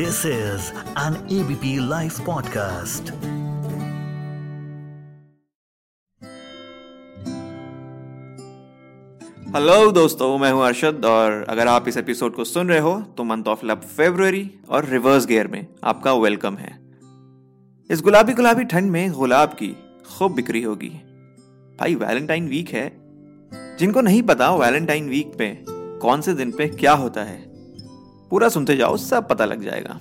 This is an ABP Life podcast. Hello दोस्तों, मैं हूँ अरशद और अगर आप इस एपिसोड को सुन रहे हो तो मंथ ऑफ़ लव फेब्रुवरी और रिवर्स गियर में आपका वेलकम है। इस गुलाबी गुलाबी ठंड में गुलाब की खूब बिक्री होगी। भाई वैलेंटाइन वीक है। जिनको नहीं पता वैलेंटाइन वीक पे कौन से दिन पे क्या होता है? पूरा सुनते जाओ, सब पता लग जाएगा।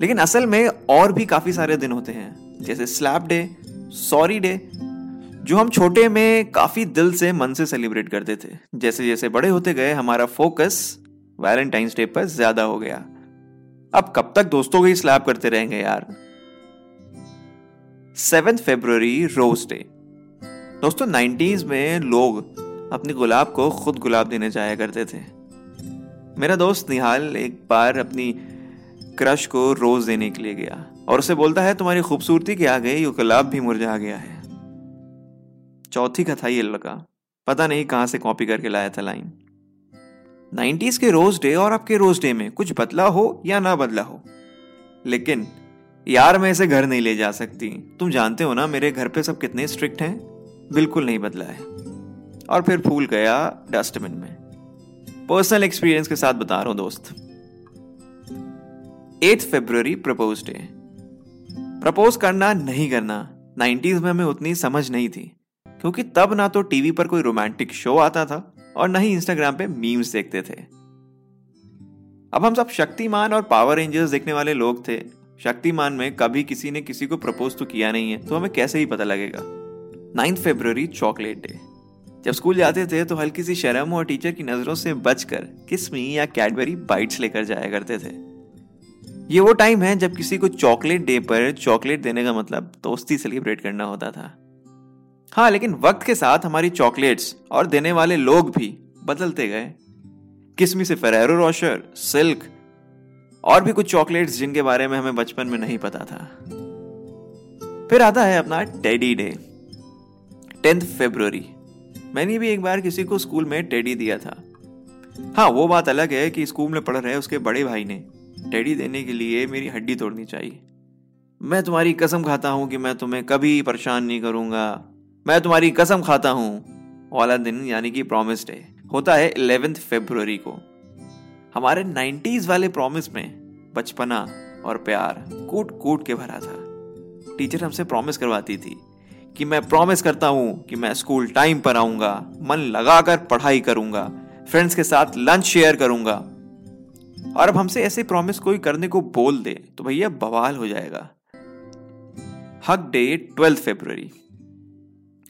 लेकिन असल में और भी काफ़ी सारे दिन होते हैं, जैसे स्लैप डे सॉरी डे जो हम छोटे में काफ़ी दिल से, मन से सेलिब्रेट करते थे। जैसे जैसे बड़े होते गए, हमारा फोकस वैलेंटाइंस डे पर ज़्यादा हो गया। अब कब तक दोस्तों को ही स्लैप करते रहेंगे यार? सेवेंथ फेब्रवरी रोज डे दोस्तों नाइन्टीज में लोग अपने गुलाब को खुद गुलाब देने जाया करते थे। मेरा दोस्त निहाल एक बार अपनी क्रश को रोज देने के लिए गया और उसे बोलता है, तुम्हारी खूबसूरती के आगे ये गुलाब भी मुरझा गया है। चौथी कथा ये लड़का पता नहीं कहाँ से कॉपी करके लाया था लाइन नाइन्टीज के रोज डे और आपके रोज डे में कुछ बदला हो या ना बदला हो? लेकिन यार, मैं इसे घर नहीं ले जा सकती। तुम जानते हो ना, मेरे घर पे सब कितने स्ट्रिक्ट हैं? बिल्कुल नहीं बदला है। और फिर फूल गया डस्टबिन में। पर्सनल एक्सपीरियंस के साथ बता रहा हूँ, दोस्त। Eighth February propose day propose करना, नहीं करना नाइन्टीज में हमें उतनी समझ नहीं थी, क्योंकि तब ना तो टीवी पर कोई रोमांटिक शो आता था और ना ही इंस्टाग्राम पे मीम्स देखते थे। अब हम सब शक्तिमान और पावर रेंजर्स देखने वाले लोग थे। शक्तिमान में कभी किसी ने किसी को प्रपोज तो किया नहीं है तो हमें कैसे ही पता लगेगा? नाइन्थ फेब्रुवरी चॉकलेट डे जब स्कूल जाते थे तो हल्की सी शर्म और टीचर की नज़रों से बचकर किस्मी या कैडबरी बाइट्स लेकर जाया करते थे। ये वो टाइम है जब किसी को चॉकलेट डे पर चॉकलेट देने का मतलब दोस्ती सेलिब्रेट करना होता था। हाँ लेकिन वक्त के साथ हमारी चॉकलेट्स और देने वाले लोग भी बदलते गए। किस्मी से फेरेरो रोशर सिल्क और भी कुछ चॉकलेट्स जिनके बारे में हमें बचपन में नहीं पता था। फिर आता है अपना टेडी डे टेंथ फेब्रुवरी मैंने भी एक बार किसी को स्कूल में टेडी दिया था। हाँ वो बात अलग है कि स्कूल में पढ़ रहे उसके बड़े भाई ने टेडी देने के लिए मेरी हड्डी तोड़नी चाहिए। मैं तुम्हारी कसम खाता हूँ कि मैं तुम्हें कभी परेशान नहीं करूँगा। मैं तुम्हारी कसम खाता हूँ। वाला दिन यानी कि प्रॉमिस डे होता है इलेवेंथ फेब्रुवरी को। हमारे नाइन्टीज वाले प्रॉमिस में बचपना और प्यार कूट कूट के भरा था। टीचर हमसे प्रॉमिस करवाती थी कि मैं प्रॉमिस करता हूँ कि मैं स्कूल टाइम पर आऊँगा, मन लगाकर पढ़ाई करूँगा फ्रेंड्स के साथ लंच शेयर करूँगा। और अब हमसे ऐसे प्रॉमिस कोई करने को बोल दे तो भैया बवाल हो जाएगा। हक डे ट्वेल्थ फेब्रुवरी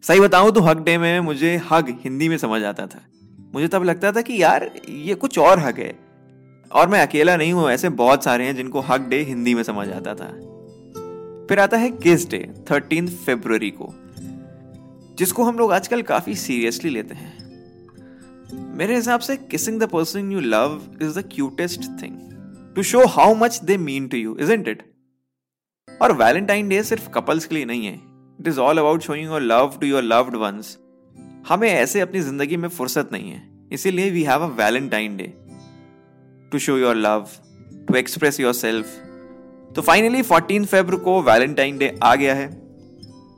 सही बताऊँ तो हक डे में मुझे हग हिंदी में समझ आता था। मुझे तब लगता था कि यार, ये कुछ और हक है। और मैं अकेला नहीं हूँ, ऐसे बहुत सारे हैं जिनको हक डे हिंदी में समझ आता था। फिर आता है किस डे? थर्टीन फेब्रवरी को। जिसको हम लोग आजकल काफ़ी सीरियसली लेते हैं। मेरे हिसाब से kissing the person you love is the cutest thing to show how much they mean to you is it और वैलेंटाइन डे सिर्फ़ कपल्स के लिए नहीं है। It is all about showing your love to your loved ones हमें ऐसे अपनी ज़िंदगी में फुर्सत नहीं है। इसीलिए we have a Valentine day to show your love to express yourself तो फाइनली फोर्टीन फेबर को वैलेंटाइन डे आ गया है।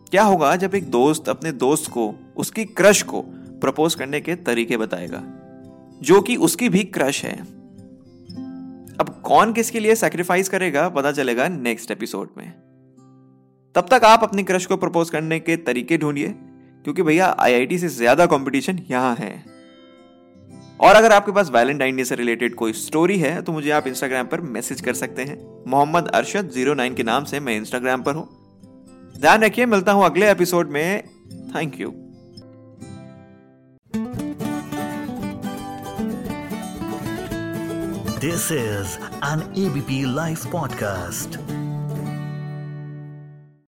क्या होगा जब एक दोस्त अपने दोस्त को, उसकी क्रश को प्रपोज करने के तरीके बताएगा, जो कि उसकी भी क्रश है। अब कौन किसके लिए सेक्रीफाइस करेगा पता चलेगा नेक्स्ट एपिसोड में। तब तक आप अपनी क्रश को प्रपोज करने के तरीके ढूंढिए, क्योंकि भैया आईआईटी से ज़्यादा कंपटीशन यहाँ है। और अगर आपके पास वैलेंटाइन डे से रिलेटेड कोई स्टोरी है तो मुझे आप इंस्टाग्राम पर मैसेज कर सकते हैं। मोहम्मद अरशद ज़ीरो नाइन के नाम से मैं इंस्टाग्राम पर हूँ। ध्यान रखिए, मिलता हूँ अगले एपिसोड में। Thank you this is an ABP live podcast.